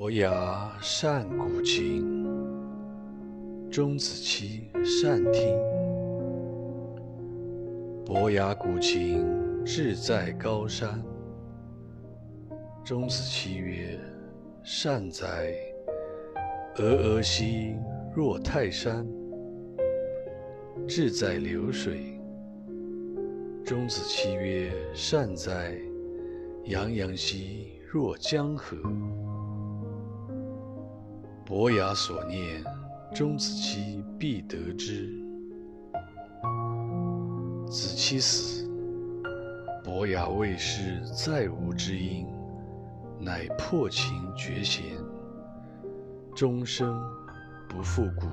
伯牙善鼓琴，钟子期善听。伯牙鼓琴志在高山，钟子期曰：“善哉！峨峨兮若泰山，志在流水。”钟子期曰：“善哉！洋洋兮若江河。”伯牙所念，钟子期必得之。子期死，伯牙谓师再无知音，乃破琴绝弦，终生不复鼓。